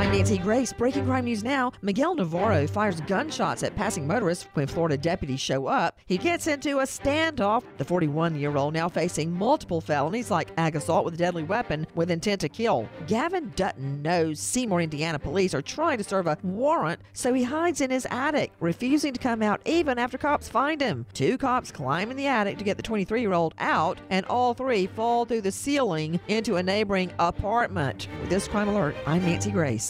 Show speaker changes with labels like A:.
A: I'm Nancy Grace. Breaking crime news now. Miguel Navarro fires gunshots at passing motorists when Florida deputies show up. He gets into a standoff. The 41 year old now facing multiple felonies like ag assault with a deadly weapon with intent to kill. Gavin Dutton knows Seymour, Indiana police are trying to serve a warrant, so he hides in his attic, refusing to come out even after cops find him. Two cops climb in the attic to get the 23 year old out, and all three fall through the ceiling into a neighboring apartment. With this crime alert, I'm Nancy Grace.